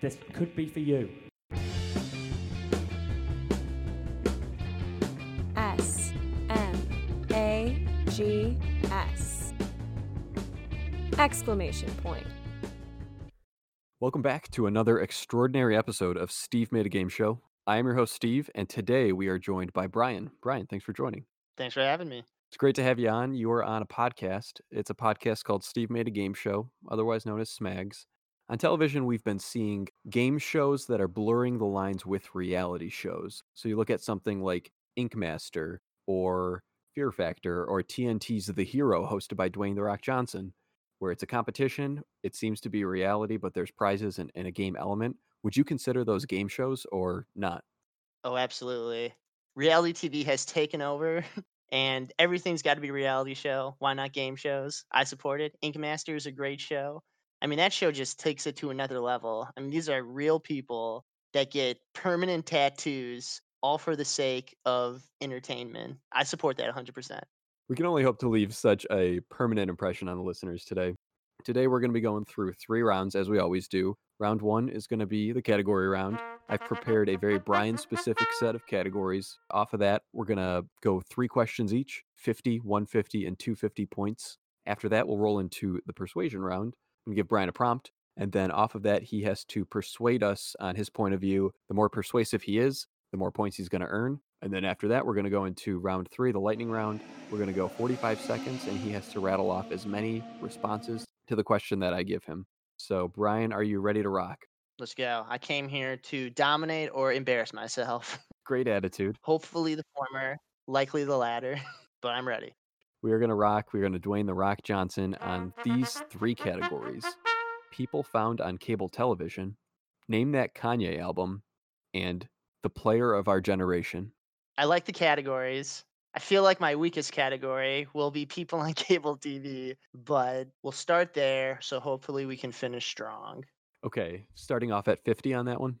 this could be for you. S M A G S. Exclamation point. Welcome back to another extraordinary episode of Steve Made a Game Show. I am your host, Steve, and today we are joined by Brian. Brian, thanks for joining. Thanks for having me. It's great to have you on. You are on a podcast. It's a podcast called Steve Made a Game Show, otherwise known as SMAGS. On television, we've been seeing game shows that are blurring the lines with reality shows. So you look at something like Ink Master or Fear Factor or TNT's The Hero, hosted by Dwayne The Rock Johnson, where it's a competition. It seems to be reality, but there's prizes and, and a game element. Would you consider those game shows or not? Oh, absolutely. Reality TV has taken over and everything's got to be reality show. Why not game shows? I support it. Ink Master is a great show. I mean, that show just takes it to another level. I mean, these are real people that get permanent tattoos all for the sake of entertainment. I support that 100%. We can only hope to leave such a permanent impression on the listeners today. Today, we're going to be going through three rounds as we always do. Round one is going to be the category round. I've prepared a very Brian specific set of categories. Off of that, we're going to go three questions each 50, 150, and 250 points. After that, we'll roll into the persuasion round give Brian a prompt. And then off of that, he has to persuade us on his point of view. The more persuasive he is, the more points he's going to earn. And then after that, we're going to go into round three, the lightning round. We're going to go 45 seconds, and he has to rattle off as many responses to the question that I give him. So, Brian, are you ready to rock? Let's go. I came here to dominate or embarrass myself. Great attitude. Hopefully the former, likely the latter, but I'm ready. We are going to rock. We're going to Dwayne the Rock Johnson on these three categories people found on cable television, name that Kanye album, and the player of our generation. I like the categories. I feel like my weakest category will be people on cable TV, but we'll start there. So hopefully we can finish strong. Okay, starting off at 50 on that one.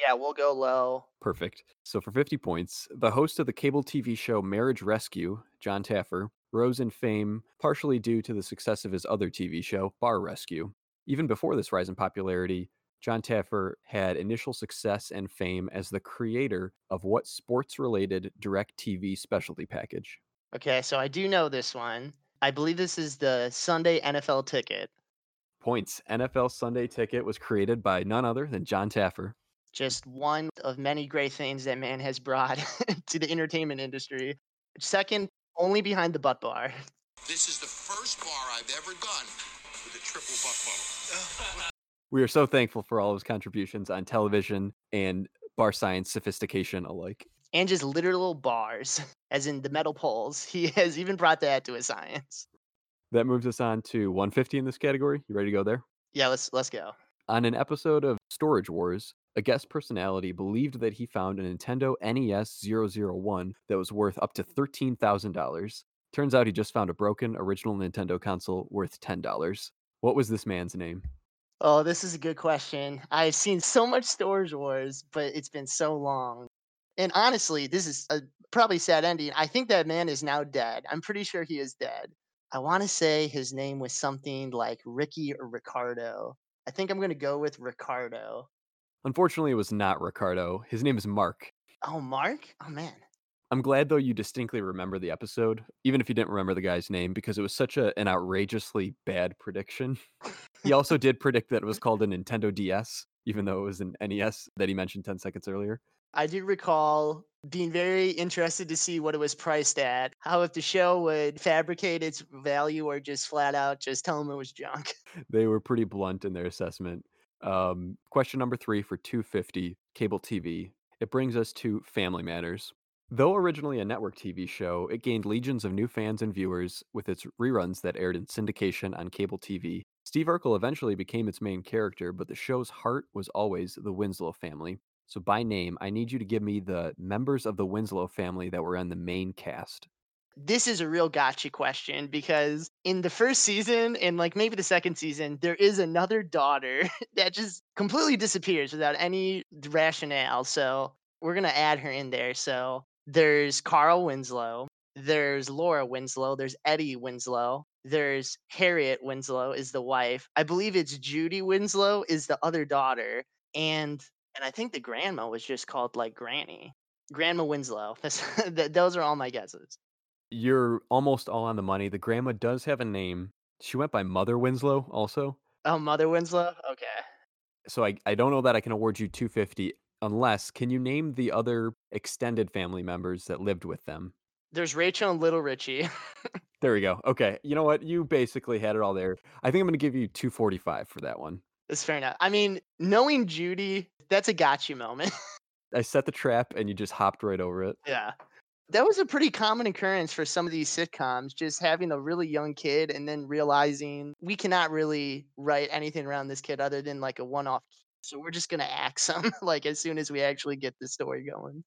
Yeah, we'll go low. Perfect. So for 50 points, the host of the cable TV show Marriage Rescue, John Taffer, rose in fame partially due to the success of his other TV show, Bar Rescue. Even before this rise in popularity, John Taffer had initial success and fame as the creator of what sports related DirecTV specialty package? Okay, so I do know this one. I believe this is the Sunday NFL ticket. Points. NFL Sunday ticket was created by none other than John Taffer. Just one of many great things that man has brought to the entertainment industry. Second, only behind the butt bar. This is the first bar I've ever done with a triple butt bump. We are so thankful for all of his contributions on television and bar science sophistication alike. And just literal bars, as in the metal poles. He has even brought that to his science. That moves us on to 150 in this category. You ready to go there? Yeah, let's let's go. On an episode of Storage Wars, a guest personality believed that he found a Nintendo NES 001 that was worth up to $13,000. Turns out he just found a broken original Nintendo console worth $10. What was this man's name? Oh, this is a good question. I've seen so much Storage Wars, but it's been so long. And honestly, this is a probably sad ending. I think that man is now dead. I'm pretty sure he is dead. I want to say his name was something like Ricky or Ricardo. I think I'm going to go with Ricardo. Unfortunately, it was not Ricardo. His name is Mark. Oh, Mark? Oh, man. I'm glad though you distinctly remember the episode, even if you didn't remember the guy's name, because it was such a, an outrageously bad prediction. he also did predict that it was called a Nintendo DS, even though it was an NES that he mentioned 10 seconds earlier. I do recall being very interested to see what it was priced at. How if the show would fabricate its value or just flat out just tell them it was junk. They were pretty blunt in their assessment. Um, question number three for 250 cable TV. It brings us to Family Matters. Though originally a network TV show, it gained legions of new fans and viewers with its reruns that aired in syndication on cable TV. Steve Urkel eventually became its main character, but the show's heart was always the Winslow family. So, by name, I need you to give me the members of the Winslow family that were on the main cast. This is a real gotcha question because in the first season and like maybe the second season, there is another daughter that just completely disappears without any rationale. So we're going to add her in there. So there's Carl Winslow, there's Laura Winslow, there's Eddie Winslow, there's Harriet Winslow is the wife. I believe it's Judy Winslow is the other daughter. and and I think the grandma was just called like Granny. Grandma Winslow. Those are all my guesses. You're almost all on the money. The grandma does have a name. She went by Mother Winslow also. Oh, Mother Winslow. Okay. So I, I don't know that I can award you 250 unless can you name the other extended family members that lived with them? There's Rachel and Little Richie. There we go. Okay. You know what? You basically had it all there. I think I'm going to give you 245 for that one. That's fair enough. I mean, knowing Judy, that's a gotcha moment. I set the trap and you just hopped right over it. yeah. That was a pretty common occurrence for some of these sitcoms, just having a really young kid and then realizing we cannot really write anything around this kid other than like a one off. So we're just going to axe him like as soon as we actually get the story going.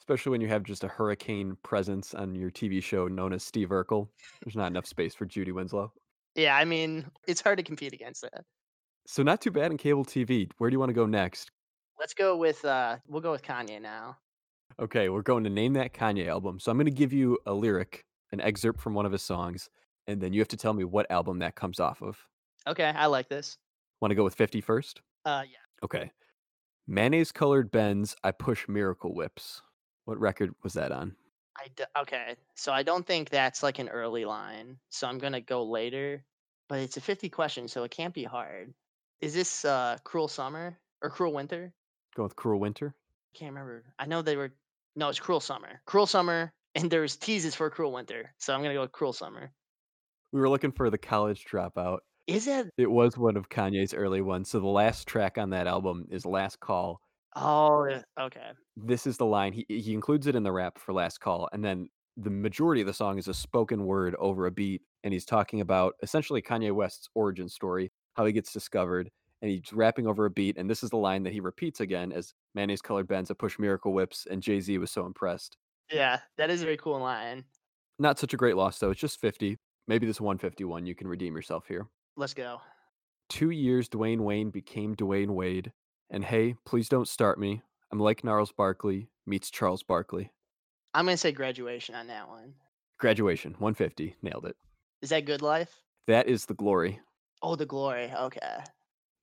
Especially when you have just a hurricane presence on your TV show known as Steve Urkel. There's not enough space for Judy Winslow. Yeah, I mean, it's hard to compete against that. So not too bad in cable TV. Where do you want to go next? Let's go with uh we'll go with Kanye now. Okay, we're going to name that Kanye album. So I'm going to give you a lyric, an excerpt from one of his songs, and then you have to tell me what album that comes off of. Okay, I like this. Want to go with 50 first? Uh yeah. Okay. Mayonnaise colored Benz, I push miracle whips. What record was that on? I d- okay. So I don't think that's like an early line. So I'm going to go later, but it's a 50 question, so it can't be hard. Is this uh Cruel Summer or Cruel Winter? Go with Cruel Winter. Can't remember. I know they were No, it's Cruel Summer. Cruel Summer and there's teases for Cruel Winter. So I'm going to go with Cruel Summer. We were looking for the college dropout. Is that It was one of Kanye's early ones. So the last track on that album is Last Call. Oh, okay. This is the line. He he includes it in the rap for Last Call, and then the majority of the song is a spoken word over a beat, and he's talking about essentially Kanye West's origin story, how he gets discovered, and he's rapping over a beat. And this is the line that he repeats again as mayonnaise colored Benz that push miracle whips, and Jay Z was so impressed. Yeah, that is a very cool line. Not such a great loss though. It's just 50. Maybe this 151 you can redeem yourself here. Let's go. Two years Dwayne Wayne became Dwyane Wade. And hey, please don't start me. I'm like Gnarls Barkley meets Charles Barkley. I'm going to say graduation on that one. Graduation, 150. Nailed it. Is that Good Life? That is the glory. Oh, The Glory. Okay.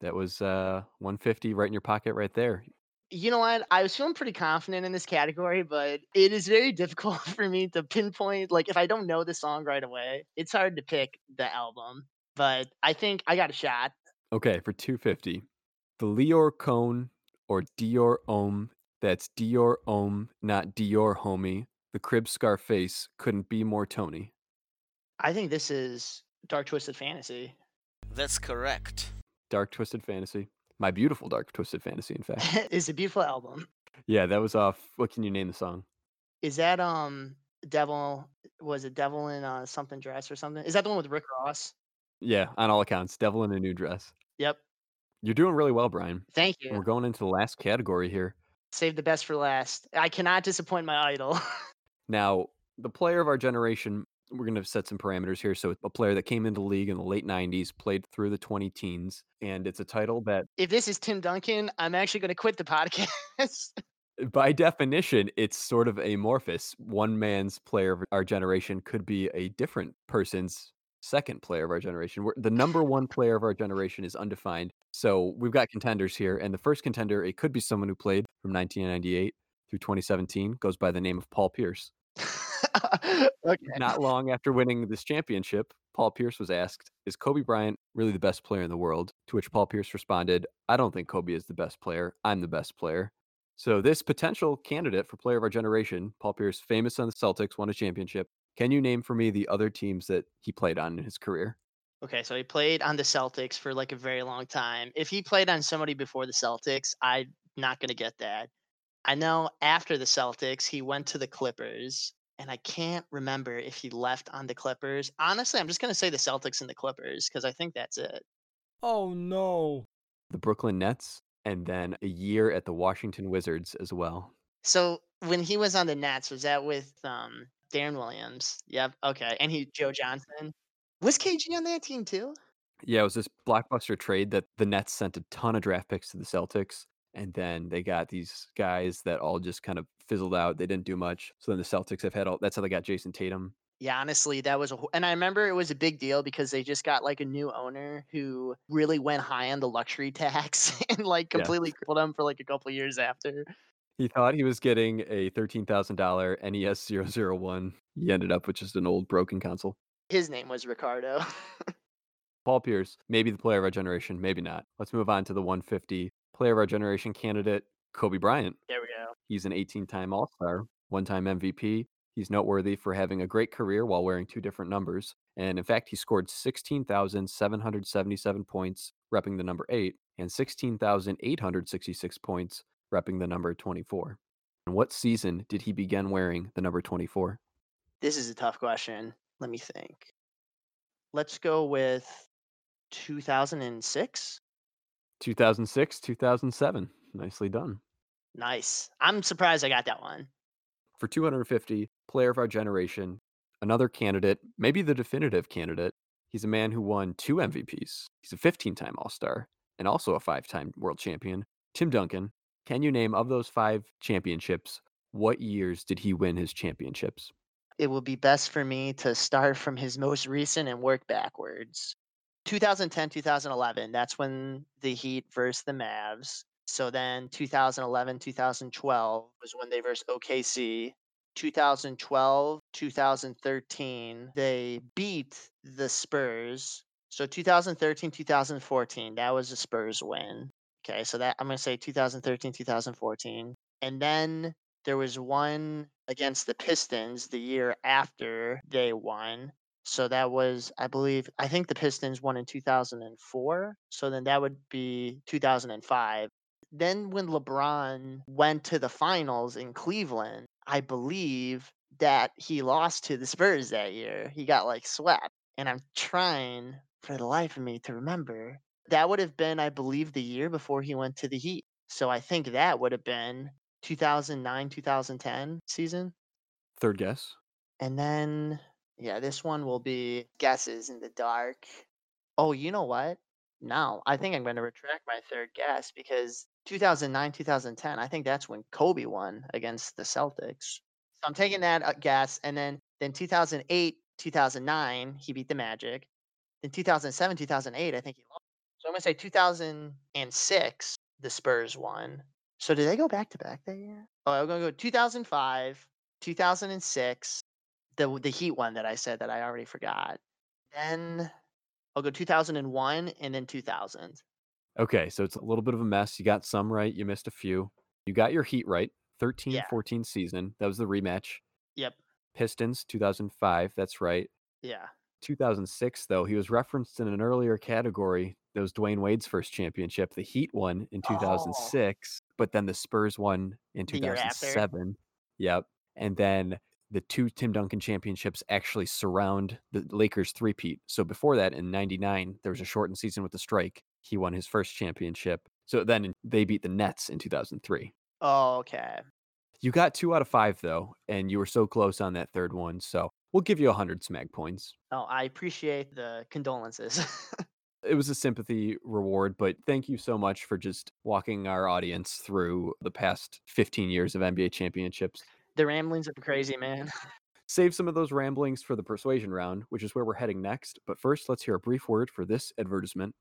That was uh 150 right in your pocket right there. You know what? I was feeling pretty confident in this category, but it is very difficult for me to pinpoint. Like, if I don't know the song right away, it's hard to pick the album. But I think I got a shot. Okay, for 250. The Lior Cone or Dior Homme. That's Dior Homme, not Dior homie. The crib Scarface couldn't be more Tony. I think this is Dark Twisted Fantasy. That's correct. Dark Twisted Fantasy. My beautiful Dark Twisted Fantasy, in fact. it's a beautiful album. yeah, that was off. What can you name the song? Is that um Devil? Was it Devil in uh, something dress or something? Is that the one with Rick Ross? Yeah, on all accounts, Devil in a New Dress. Yep. You're doing really well, Brian. Thank And We're going into the last category here. Save the best for last. I cannot disappoint my idol. Now, the player of our generation, we're going to set some parameters here. So, a player that came into the league in the late 90s, played through the 20 teens, and it's a title that, if this is Tim Duncan, I'm actually going to quit the podcast. Uh, by definition, it's sort of amorphous. One man's player of our generation could be a different person's second player of our generation. We're, the number one player of our generation is undefined. So, we've got contenders here. And the first contender, it could be someone who played from 1998 through 2017, goes by the name of Paul Pierce. okay. Not long after winning this championship, Paul Pierce was asked, Is Kobe Bryant really the best player in the world? To which Paul Pierce responded, I don't think Kobe is the best player. I'm the best player. So, this potential candidate for player of our generation, Paul Pierce, famous on the Celtics, won a championship. Can you name for me the other teams that he played on in his career? Okay, so he played on the Celtics for like a very long time. If he played on somebody before the Celtics, I'm not going to get that. I know after the Celtics, he went to the Clippers, and I can't remember if he left on the Clippers. Honestly, I'm just going to say the Celtics and the Clippers because I think that's it. Oh no. The Brooklyn Nets, and then a year at the Washington Wizards as well. So when he was on the Nets, was that with um, Deron Williams? Yep. Okay, and he Joe Johnson. Was KG on that team too? Yeah, it was this blockbuster trade that the Nets sent a ton of draft picks to the Celtics. And then they got these guys that all just kind of fizzled out. They didn't do much. So then the Celtics have had all that's how they got Jayson Tatum. Yeah, honestly, that was a and I remember it was a big deal because they just got like a new owner who really went high on the luxury tax and like Yeah. completely crippled them for like a couple years after. He thought he was getting a $13,000 NES 001. He ended up with just an old broken console. His name was Ricardo. Paul Pierce, maybe the player of our generation, maybe not. Let's move on to the 150 player of our generation candidate, Kobe Bryant. there we go. He's an 18 time All Star, one time MVP. He's noteworthy for having a great career while wearing two different numbers. And in fact, he scored 16,777 points, repping the number 8, and 16,866 points, repping the number 24. And what season did he begin wearing the number 24? This is a tough question. Let me think. Let's go with 2006. 2006, 2007. Nicely done. Nice. I'm surprised I got that one. For 250, player of our generation, another candidate, maybe the definitive candidate. He's a man who won two MVPs. He's a 15 time All Star and also a five time world champion. Tim Duncan, can you name of those five championships, what years did he win his championships? It will be best for me to start from his most recent and work backwards. 2010, 2011, that's when the Heat versus the Mavs. So then 2011, 2012 was when they versus OKC. 2012, 2013, they beat the Spurs. So 2013, 2014, that was a Spurs win. Okay, so that I'm going to say 2013, 2014. And then there was one against the Pistons the year after they won. So that was, I believe, I think the Pistons won in 2004. So then that would be 2005. Then when LeBron went to the finals in Cleveland, I believe that he lost to the Spurs that year. He got like swept. And I'm trying for the life of me to remember. That would have been, I believe, the year before he went to the Heat. So I think that would have been 2009 2010 season. Third guess. And then, yeah, this one will be guesses in the dark. Oh, you know what? No, I think I'm going to retract my third guess because 2009 2010, I think that's when Kobe won against the Celtics. So I'm taking that uh, guess. And then, then 2008 2009, he beat the Magic. Then 2007 2008, I think he lost. So I'm going to say 2006, the Spurs won. So did they go back to back that year? Oh, I'm gonna go 2005, 2006, the the Heat one that I said that I already forgot. Then I'll go 2001 and then 2000. Okay, so it's a little bit of a mess. You got some right, you missed a few. You got your Heat right. 13 Yeah. 14 season. That was the rematch. Yep. Pistons 2005. That's right. Yeah. 2006, though, he was referenced in an earlier category. That was Dwyane Wade's first championship. The Heat won in 2006, but then the Spurs won in The year after? 2007. Yep. And then the two Tim Duncan championships actually surround the Lakers three-peat. So before that, in 99, there was a shortened season with the strike. He won his first championship. So then they beat the Nets in 2003. Oh, okay. You got two out of five, though, and you were so close on that third one. So we'll give you 100 SMAG points. Oh, I appreciate the condolences. it was a sympathy reward, but thank you so much for just walking our audience through the past 15 years of NBA championships. The ramblings are crazy, man. Save some of those ramblings for the persuasion round, which is where we're heading next. But first, let's hear a brief word for this advertisement.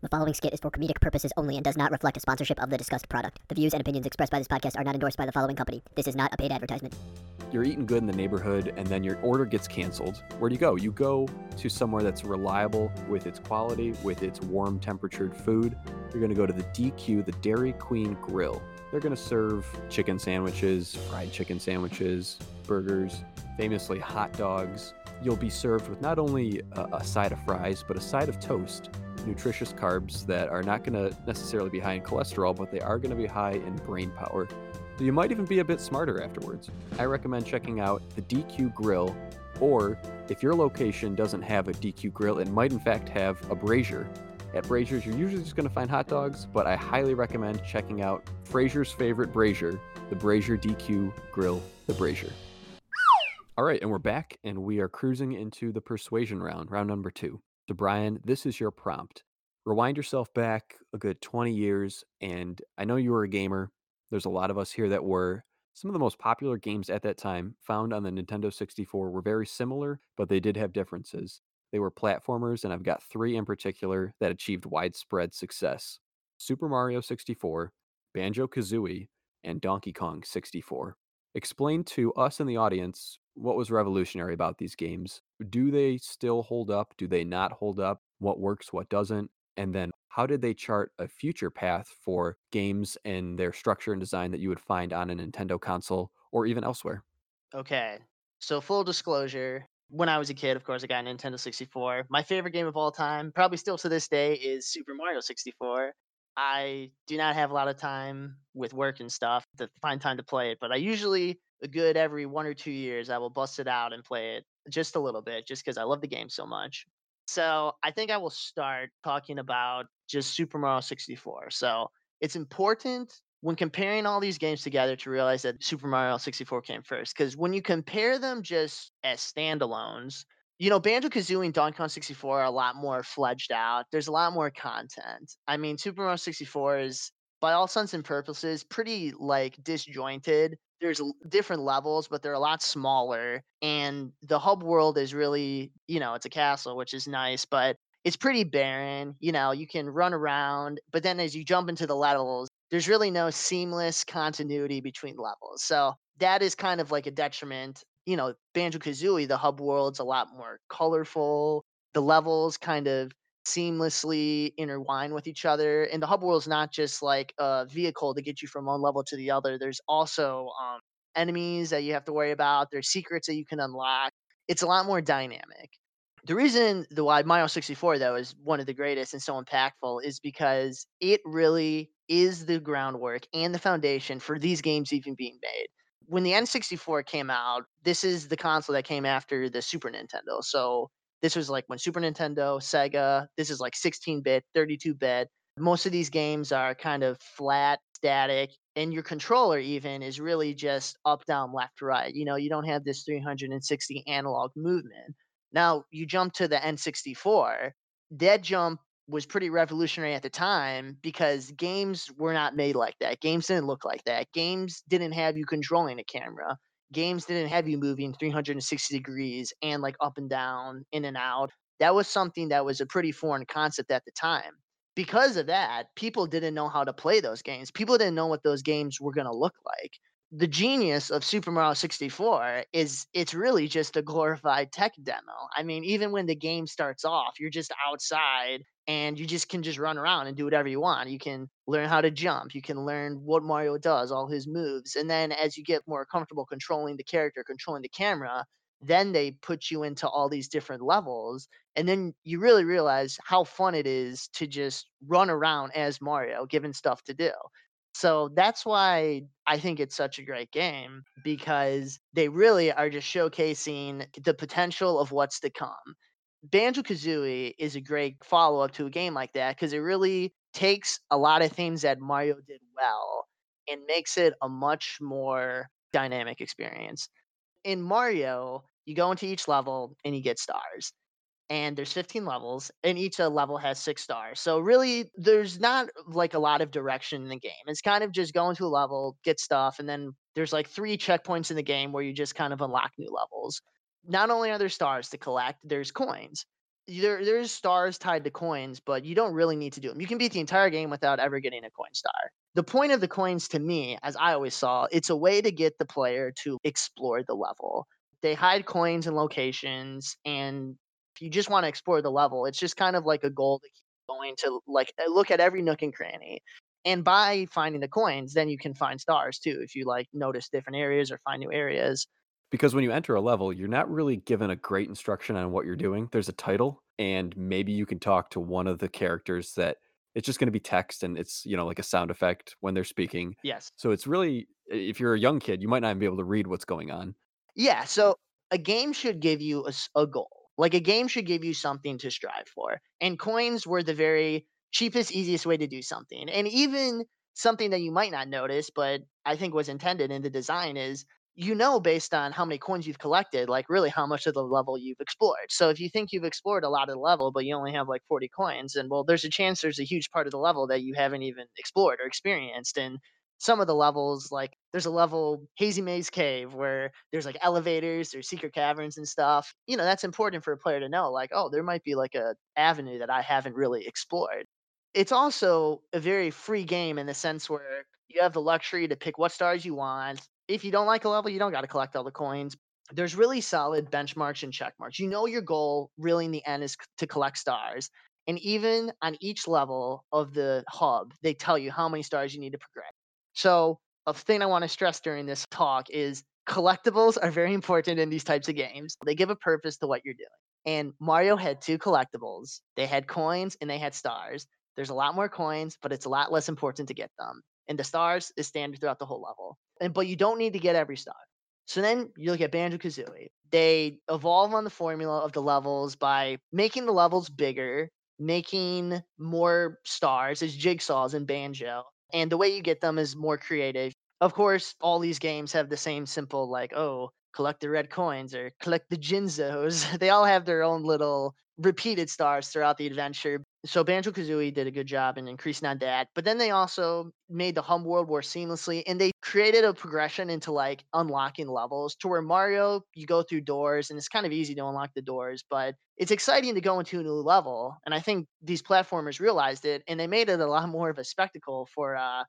The following skit is for comedic purposes only and does not reflect a sponsorship of the discussed product. The views and opinions expressed by this podcast are not endorsed by the following company. This is not a paid advertisement. You're eating good in the neighborhood, and then your order gets canceled. Where do you go? You go to somewhere that's reliable with its quality, with its warm temperatured food. You're going to go to the DQ, the Dairy Queen Grill. They're going to serve chicken sandwiches, fried chicken sandwiches, burgers, famously hot dogs. You'll be served with not only a, a side of fries, but a side of toast. Nutritious carbs that are not going to necessarily be high in cholesterol, but they are going to be high in brain power. So you might even be a bit smarter afterwards. I recommend checking out the DQ Grill, or if your location doesn't have a DQ Grill, it might in fact have a brazier. At Brazier's, you're usually just going to find hot dogs, but I highly recommend checking out Frazier's favorite brazier, the Brazier DQ Grill, the Brazier. All right, and we're back, and we are cruising into the persuasion round, round number two. So, Brian, this is your prompt. Rewind yourself back a good 20 years, and I know you were a gamer. There's a lot of us here that were. Some of the most popular games at that time found on the Nintendo 64 were very similar, but they did have differences. They were platformers, and I've got three in particular that achieved widespread success Super Mario 64, Banjo Kazooie, and Donkey Kong 64. Explain to us in the audience what was revolutionary about these games. Do they still hold up? Do they not hold up? What works, what doesn't? And then how did they chart a future path for games and their structure and design that you would find on a Nintendo console or even elsewhere? Okay. So full disclosure, when I was a kid, of course, I got a Nintendo 64. My favorite game of all time, probably still to this day, is Super Mario 64. I do not have a lot of time with work and stuff to find time to play it, but I usually a good every one or two years I will bust it out and play it just a little bit, just because I love the game so much. So I think I will start talking about just Super Mario 64. So it's important when comparing all these games together to realize that Super Mario 64 came first. Because when you compare them just as standalones, you know, Banjo Kazooie and Donkey Kong 64 are a lot more fledged out. There's a lot more content. I mean, Super Mario 64 is, by all sense and purposes, pretty like disjointed. There's different levels, but they're a lot smaller. And the hub world is really, you know, it's a castle, which is nice, but it's pretty barren. You know, you can run around, but then as you jump into the levels, there's really no seamless continuity between levels. So that is kind of like a detriment. You know, Banjo Kazooie, the hub world's a lot more colorful. The levels kind of seamlessly intertwine with each other. And the hub world's not just like a vehicle to get you from one level to the other. There's also um, enemies that you have to worry about. There's secrets that you can unlock. It's a lot more dynamic. The reason the why Mario 64 though is one of the greatest and so impactful is because it really is the groundwork and the foundation for these games even being made. When the N64 came out, this is the console that came after the Super Nintendo. So this was like when Super Nintendo, Sega, this is like 16 bit, 32 bit. Most of these games are kind of flat, static, and your controller even is really just up, down, left, right. You know, you don't have this 360 analog movement. Now you jump to the N64. That jump was pretty revolutionary at the time because games were not made like that. Games didn't look like that. Games didn't have you controlling a camera. Games didn't have you moving 360 degrees and like up and down, in and out. That was something that was a pretty foreign concept at the time. Because of that, people didn't know how to play those games. People didn't know what those games were going to look like the genius of Super Mario 64 is it's really just a glorified tech demo. I mean, even when the game starts off, you're just outside and you just can just run around and do whatever you want. You can learn how to jump, you can learn what Mario does, all his moves. And then as you get more comfortable controlling the character, controlling the camera, then they put you into all these different levels and then you really realize how fun it is to just run around as Mario given stuff to do. So that's why I think it's such a great game because they really are just showcasing the potential of what's to come. Banjo Kazooie is a great follow up to a game like that because it really takes a lot of things that Mario did well and makes it a much more dynamic experience. In Mario, you go into each level and you get stars and there's 15 levels and each uh, level has six stars so really there's not like a lot of direction in the game it's kind of just going to a level get stuff and then there's like three checkpoints in the game where you just kind of unlock new levels. Not only are there stars to collect there's coins. There, there's stars tied to coins but you don't really need to do them you can beat the entire game without ever getting a coin star. The point of the coins to me as i always saw it's a way to get the player to explore the level. They hide coins and locations and you just want to explore the level, it's just kind of like a goal to keep going to like uh, look at every nook and cranny. And by finding the coins, then you can find stars too. If you like notice different areas or find new areas. Because when you enter a level, you're not really given a great instruction on what you're doing. There's a title, and maybe you can talk to one of the characters that it's just going to be text and it's, you know, like a sound effect when they're speaking. Yes. So it's really, if you're a young kid, you might not even be able to read what's going on. Yeah. So a game should give you a, a goal. Like a game should give you something to strive for. And coins were the very cheapest, easiest way to do something. And even something that you might not notice, but I think was intended in the design is you know based on how many coins you've collected, like really how much of the level you've explored. So if you think you've explored a lot of the level, but you only have like 40 coins, and well, there's a chance there's a huge part of the level that you haven't even explored or experienced. And some of the levels, like there's a level Hazy Maze Cave where there's like elevators, there's secret caverns and stuff. You know, that's important for a player to know. Like, oh, there might be like a avenue that I haven't really explored. It's also a very free game in the sense where you have the luxury to pick what stars you want. If you don't like a level, you don't got to collect all the coins. There's really solid benchmarks and check marks. You know your goal really in the end is to collect stars. And even on each level of the hub, they tell you how many stars you need to progress. So, a thing I want to stress during this talk is collectibles are very important in these types of games. They give a purpose to what you're doing. And Mario had two collectibles. They had coins and they had stars. There's a lot more coins, but it's a lot less important to get them. And the stars is standard throughout the whole level. And but you don't need to get every star. So then you look at Banjo Kazooie. They evolve on the formula of the levels by making the levels bigger, making more stars as jigsaws in Banjo. And the way you get them is more creative. Of course, all these games have the same simple, like, oh, collect the red coins or collect the Jinjos. they all have their own little repeated stars throughout the adventure. So Banjo Kazooie did a good job in increasing on that. But then they also made the hub world more seamlessly and they created a progression into like unlocking levels to where Mario, you go through doors and it's kind of easy to unlock the doors, but it's exciting to go into a new level. And I think these platformers realized it and they made it a lot more of a spectacle for uh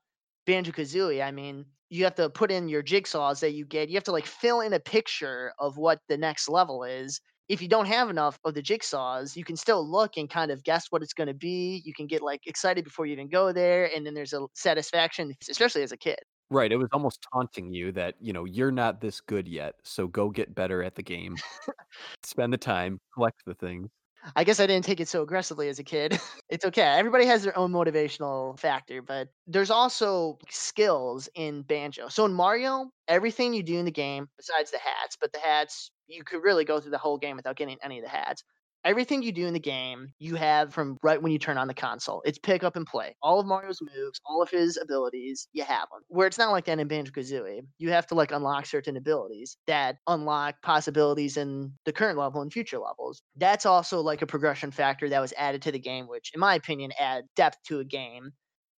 Banjo Kazooie. I mean, you have to put in your jigsaws that you get. You have to like fill in a picture of what the next level is. If you don't have enough of the jigsaws, you can still look and kind of guess what it's going to be. You can get like excited before you even go there, and then there's a satisfaction, especially as a kid. Right, it was almost taunting you that, you know, "You're not this good yet, so go get better at the game. Spend the time, collect the things." I guess I didn't take it so aggressively as a kid. it's okay. Everybody has their own motivational factor, but there's also skills in Banjo. So in Mario, everything you do in the game, besides the hats, but the hats, you could really go through the whole game without getting any of the hats. Everything you do in the game, you have from right when you turn on the console. It's pick up and play. All of Mario's moves, all of his abilities, you have them. Where it's not like that in Banjo Kazooie. You have to like unlock certain abilities that unlock possibilities in the current level and future levels. That's also like a progression factor that was added to the game, which, in my opinion, add depth to a game.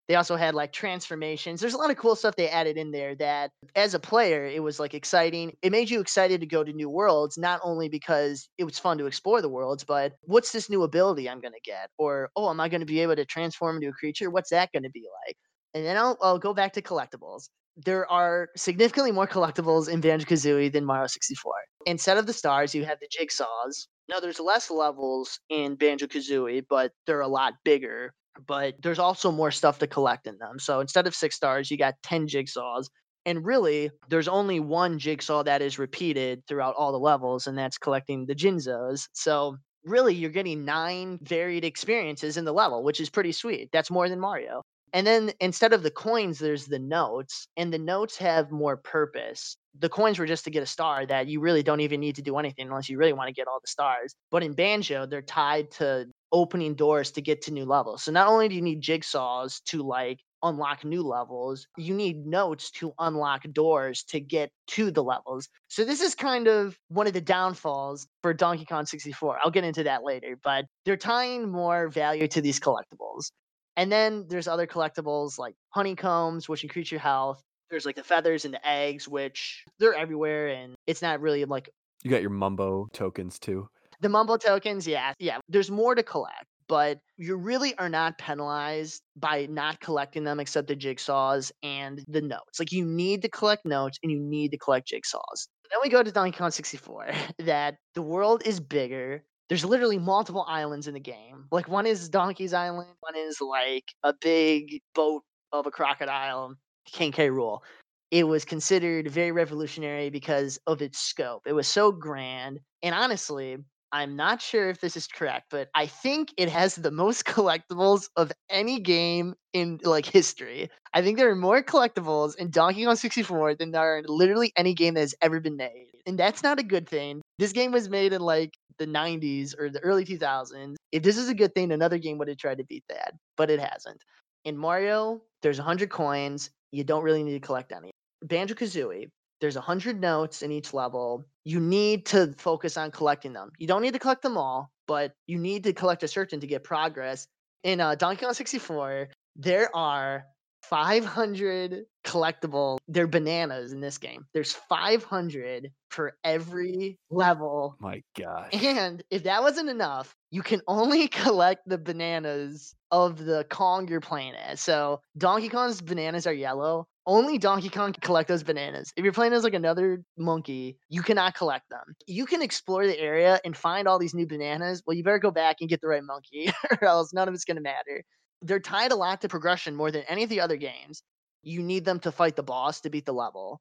They also had like transformations. There's a lot of cool stuff they added in there that as a player, it was like exciting. It made you excited to go to new worlds, not only because it was fun to explore the worlds, but what's this new ability I'm going to get? Or, oh, am I going to be able to transform into a creature? What's that going to be like? And then I'll, I'll go back to collectibles. There are significantly more collectibles in Banjo Kazooie than Mario 64. Instead of the stars, you have the jigsaws. Now, there's less levels in Banjo Kazooie, but they're a lot bigger but there's also more stuff to collect in them. So instead of six stars, you got 10 jigsaws. And really, there's only one jigsaw that is repeated throughout all the levels, and that's collecting the Jinjos. So really, you're getting nine varied experiences in the level, which is pretty sweet. That's more than Mario. And then instead of the coins, there's the notes, and the notes have more purpose. The coins were just to get a star that you really don't even need to do anything unless you really want to get all the stars. But in Banjo, they're tied to opening doors to get to new levels. So not only do you need jigsaws to like unlock new levels, you need notes to unlock doors to get to the levels. So this is kind of one of the downfalls for Donkey Kong 64. I'll get into that later, but they're tying more value to these collectibles. And then there's other collectibles like honeycombs, which increase your health. There's like the feathers and the eggs, which they're everywhere, and it's not really like You got your Mumbo tokens too. The mumbo tokens, yeah, yeah. There's more to collect, but you really are not penalized by not collecting them except the jigsaws and the notes. Like you need to collect notes and you need to collect jigsaws. Then we go to Donkey Kong 64, that the world is bigger. There's literally multiple islands in the game. Like one is Donkey's Island, one is like a big boat of a crocodile, King K. Rool. It was considered very revolutionary because of its scope. It was so grand. And honestly, I'm not sure if this is correct, but I think it has the most collectibles of any game in like history. I think there are more collectibles in Donkey Kong 64 than there are in literally any game that has ever been made. And that's not a good thing. This game was made in like the 90s or the early 2000s. If this is a good thing, another game would have tried to beat that, but it hasn't. In Mario, there's 100 coins. You don't really need to collect any. Banjo Kazooie, there's 100 notes in each level. You need to focus on collecting them. You don't need to collect them all, but you need to collect a certain to get progress. In uh, Donkey Kong 64, there are 500 collectible. They're bananas in this game. There's 500 for every level. My God. And if that wasn't enough, you can only collect the bananas of the Kong you're playing as. So Donkey Kong's bananas are yellow. Only Donkey Kong can collect those bananas. If you're playing as like another monkey, you cannot collect them. You can explore the area and find all these new bananas. Well, you better go back and get the right monkey, or else none of it's going to matter. They're tied a lot to progression more than any of the other games. You need them to fight the boss to beat the level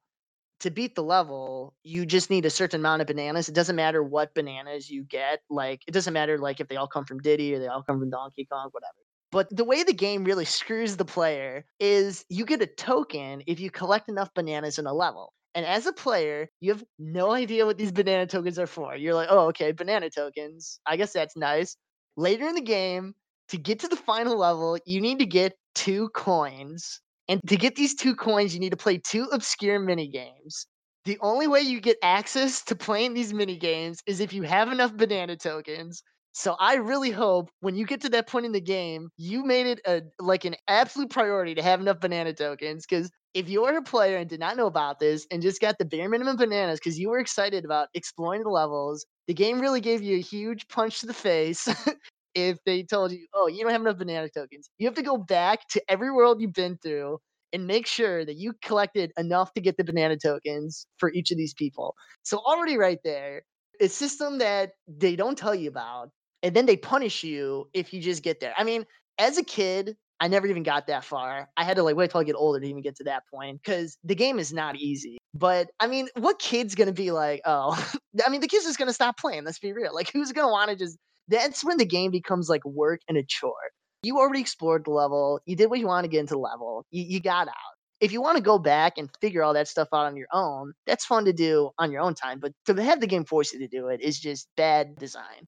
to beat the level, you just need a certain amount of bananas. It doesn't matter what bananas you get. Like it doesn't matter like if they all come from Diddy or they all come from Donkey Kong, whatever. But the way the game really screws the player is you get a token if you collect enough bananas in a level. And as a player, you have no idea what these banana tokens are for. You're like, oh, okay, banana tokens. I guess that's nice. Later in the game, to get to the final level, you need to get two coins and to get these two coins, you need to play two obscure mini games. The only way you get access to playing these mini games is if you have enough banana tokens. So I really hope when you get to that point in the game, you made it a like an absolute priority to have enough banana tokens. Because if you are a player and did not know about this and just got the bare minimum bananas because you were excited about exploring the levels, the game really gave you a huge punch to the face if they told you, oh, you don't have enough banana tokens. You have to go back to every world you've been through and make sure that you collected enough to get the banana tokens for each of these people. So already right there, a system that they don't tell you about, and then they punish you if you just get there. I mean, as a kid, I never even got that far. I had to like wait till I get older to even get to that point because the game is not easy. But I mean, what kid's gonna be like, oh, I mean, the kid's just gonna stop playing. Let's be real. Like, who's gonna want to just that's when the game becomes like work and a chore. You already explored the level. You did what you want to get into the level. You, you got out. If you want to go back and figure all that stuff out on your own, that's fun to do on your own time. But to have the game force you to do it is just bad design.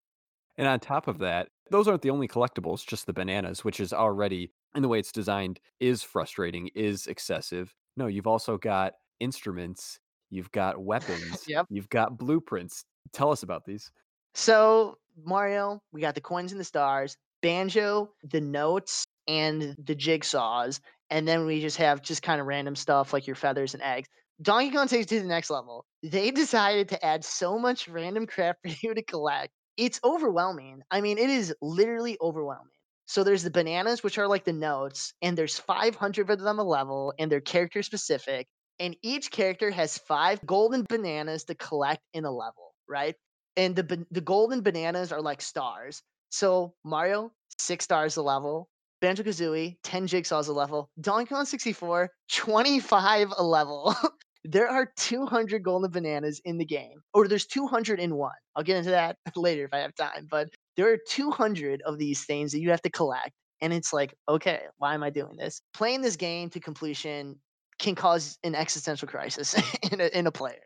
And on top of that, those aren't the only collectibles, just the bananas, which is already, in the way it's designed, is frustrating, is excessive. No, you've also got instruments, you've got weapons, Yep. you've got blueprints. Tell us about these. So Mario, we got the coins and the stars, Banjo, the notes, and the jigsaws, and then we just have just kind of random stuff like your feathers and eggs. Donkey Kong takes it to the next level. They decided to add so much random crap for you to collect. It's overwhelming. I mean, it is literally overwhelming. So there's the bananas, which are like the notes, and there's 500 of them a level, and they're character specific. And each character has five golden bananas to collect in a level, right? And the the golden bananas are like stars. So Mario, six stars a level. Banjo Kazooie, 10 jigsaws a level. Donkey Kong 64, 25 a level. there are 200 golden bananas in the game, or there's 200 in one. I'll get into that later if I have time, but there are 200 of these things that you have to collect. And it's like, okay, why am I doing this? Playing this game to completion can cause an existential crisis in a, in a player.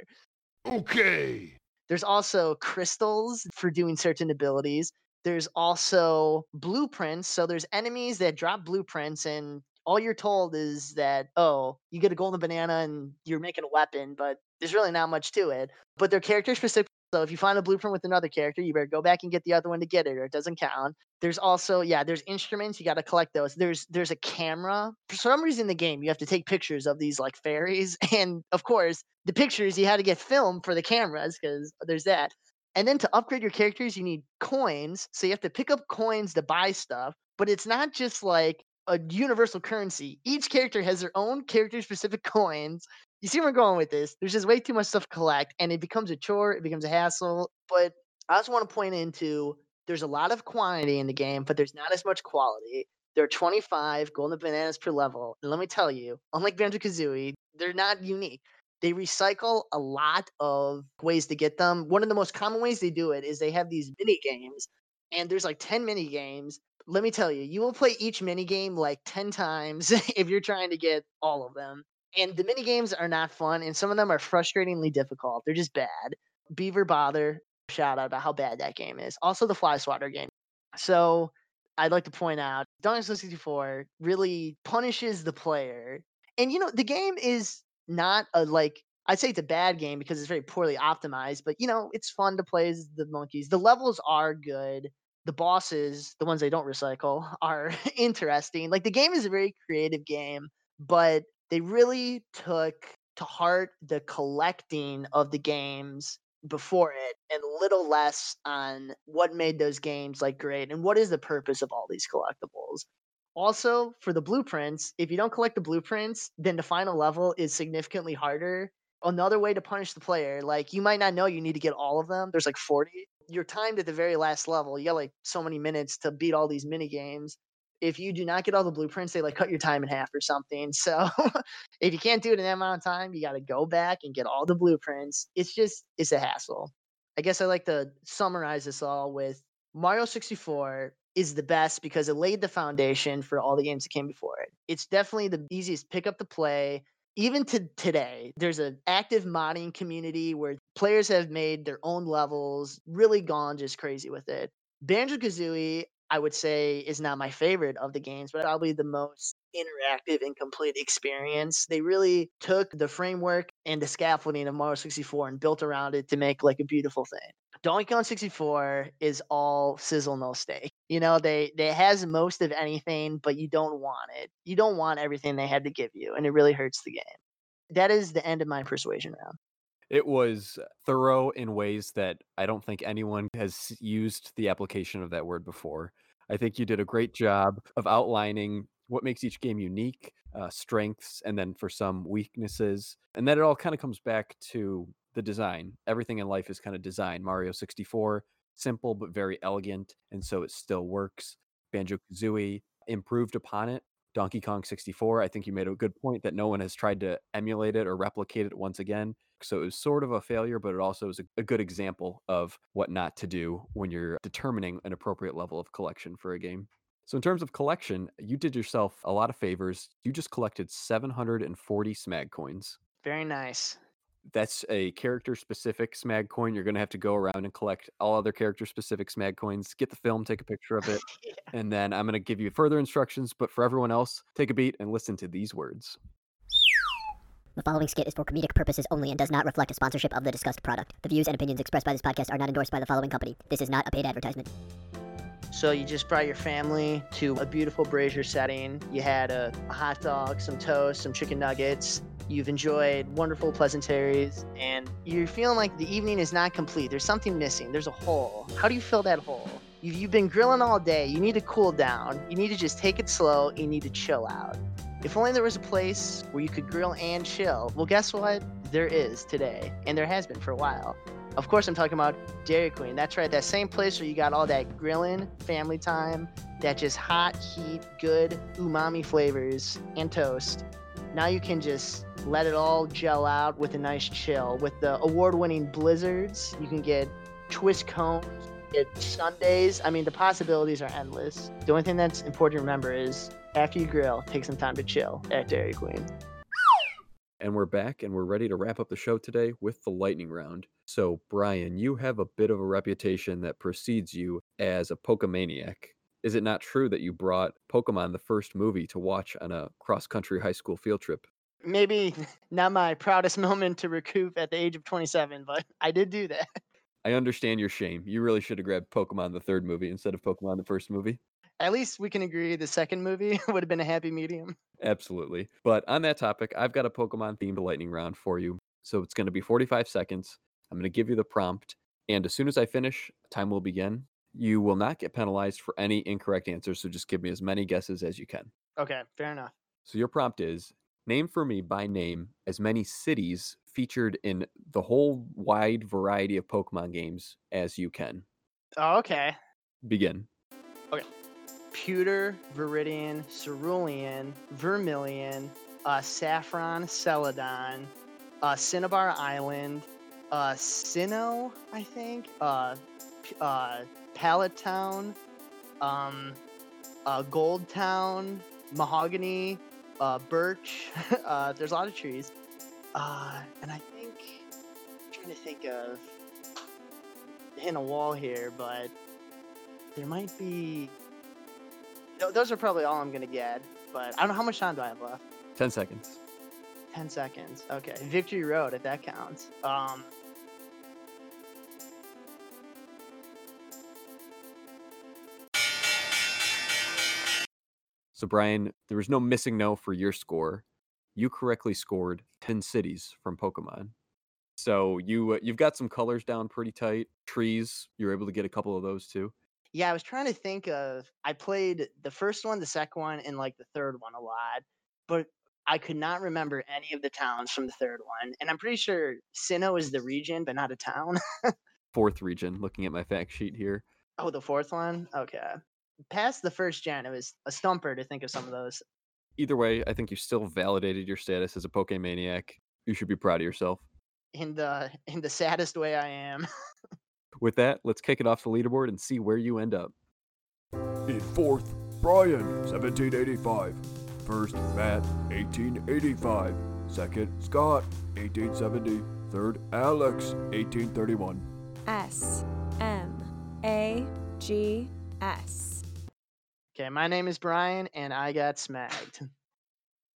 Okay. There's also crystals for doing certain abilities. There's also blueprints. So there's enemies that drop blueprints, and all you're told is that, oh, you get a golden banana and you're making a weapon, but there's really not much to it. But they're character specific. So if you find a blueprint with another character, you better go back and get the other one to get it, or it doesn't count. There's also, yeah, there's instruments. You got to collect those. There's there's a camera. For some reason in the game, you have to take pictures of these like fairies, and of course, the pictures you had to get film for the cameras because there's that. And then to upgrade your characters, you need coins. So you have to pick up coins to buy stuff. But it's not just like a universal currency. Each character has their own character specific coins. You see where I'm going with this? There's just way too much stuff to collect, and it becomes a chore, it becomes a hassle. But I also want to point into there's a lot of quantity in the game, but there's not as much quality. There are 25 golden bananas per level. And let me tell you, unlike Banjo Kazooie, they're not unique. They recycle a lot of ways to get them. One of the most common ways they do it is they have these mini games, and there's like 10 mini games. Let me tell you, you will play each mini game like 10 times if you're trying to get all of them. And the mini games are not fun, and some of them are frustratingly difficult. They're just bad. Beaver Bother, shout out about how bad that game is. Also, the Fly Swatter game. So, I'd like to point out Donkey Kong 64 really punishes the player. And you know, the game is not a like I'd say it's a bad game because it's very poorly optimized, but you know, it's fun to play as the monkeys. The levels are good. The bosses, the ones they don't recycle, are interesting. Like the game is a very creative game, but they really took to heart the collecting of the games before it and little less on what made those games like great and what is the purpose of all these collectibles. Also, for the blueprints, if you don't collect the blueprints, then the final level is significantly harder. Another way to punish the player, like you might not know you need to get all of them. There's like 40. You're timed at the very last level. You got like so many minutes to beat all these mini games if you do not get all the blueprints, they like cut your time in half or something. So if you can't do it in that amount of time, you got to go back and get all the blueprints. It's just, it's a hassle. I guess I like to summarize this all with Mario 64 is the best because it laid the foundation for all the games that came before it. It's definitely the easiest pick up to play. Even to today, there's an active modding community where players have made their own levels, really gone just crazy with it. Banjo Kazooie, I would say is not my favorite of the games, but probably the most interactive and complete experience. They really took the framework and the scaffolding of Mario 64 and built around it to make like a beautiful thing. Donkey Kong 64 is all sizzle no steak. You know, they they has most of anything, but you don't want it. You don't want everything they had to give you, and it really hurts the game. That is the end of my persuasion round. It was thorough in ways that I don't think anyone has used the application of that word before. I think you did a great job of outlining what makes each game unique, uh, strengths, and then for some weaknesses. And then it all kind of comes back to the design. Everything in life is kind of design. Mario 64, simple but very elegant, and so it still works. Banjo Kazooie improved upon it. Donkey Kong 64, I think you made a good point that no one has tried to emulate it or replicate it once again. So it was sort of a failure, but it also is a, a good example of what not to do when you're determining an appropriate level of collection for a game. So, in terms of collection, you did yourself a lot of favors. You just collected 740 Smag coins. Very nice. That's a character specific Smag coin. You're going to have to go around and collect all other character specific Smag coins, get the film, take a picture of it, Yeah. and then I'm going to give you further instructions. But for everyone else, take a beat and listen to these words. The following skit is for comedic purposes only and does not reflect a sponsorship of the discussed product. The views and opinions expressed by this podcast are not endorsed by the following company. This is not a paid advertisement. So you just brought your family to a beautiful brazier setting. You had a, a hot dog, some toast, some chicken nuggets. You've enjoyed wonderful pleasantries, and you're feeling like the evening is not complete. There's something missing. There's a hole. How do you fill that hole? You've, you've been grilling all day. You need to cool down. You need to just take it slow. You need to chill out. If only there was a place where you could grill and chill. Well, guess what? There is today, and there has been for a while. Of course, I'm talking about Dairy Queen. That's right, that same place where you got all that grilling, family time, that just hot, heat, good umami flavors, and toast. Now you can just let it all gel out with a nice chill. With the award winning blizzards, you can get twist cones, get sundaes. I mean, the possibilities are endless. The only thing that's important to remember is after you grill, take some time to chill at Dairy Queen. And we're back and we're ready to wrap up the show today with the lightning round. So, Brian, you have a bit of a reputation that precedes you as a Pokemaniac. Is it not true that you brought Pokemon the first movie to watch on a cross country high school field trip? Maybe not my proudest moment to recoup at the age of 27, but I did do that. I understand your shame. You really should have grabbed Pokemon the third movie instead of Pokemon the first movie. At least we can agree the second movie would have been a happy medium. Absolutely. But on that topic, I've got a Pokemon themed lightning round for you. So it's going to be 45 seconds. I'm going to give you the prompt. And as soon as I finish, time will begin. You will not get penalized for any incorrect answers. So just give me as many guesses as you can. Okay, fair enough. So your prompt is name for me by name as many cities featured in the whole wide variety of Pokemon games as you can. Oh, okay. Begin. Pewter, Viridian, Cerulean, Vermilion, uh, Saffron, Celadon, uh, Cinnabar Island, uh, Sinnoh, I think, uh, uh, Pallet Town, um, uh, Gold Town, Mahogany, uh, Birch. uh, there's a lot of trees. Uh, and I think, I'm trying to think of hitting a wall here, but there might be. Th- Those are probably all I'm gonna get, but I don't know how much time do I have left. 10 seconds. Ten seconds. Okay, Victory Road, if that counts. Um. So, Brian, there was no MissingNo for your score. you correctly scored 10 cities from Pokemon. So you uh, you've got some colors down pretty tight. Trees, you're able to get a couple of those too. Yeah, I was trying to think of. I played the first one, the second one, and like the third one a lot, but I could not remember any of the towns from the third one. And I'm pretty sure Sinnoh is the region, but not a town. Fourth region, looking at my fact sheet here. oh, the fourth one. Okay. Past the first gen, it was a stumper to think of some of those. Either way, I think you still validated your status as a Pokemaniac. You should be proud of yourself. In the in the saddest way I am. With that, let's kick it off the leaderboard and see where you end up. In fourth, Brian, 1785. First, Matt, 1885. Second, Scott, 1870. Third, Alex, 1831. S M A G S. Okay, my name is Brian, and I got smacked.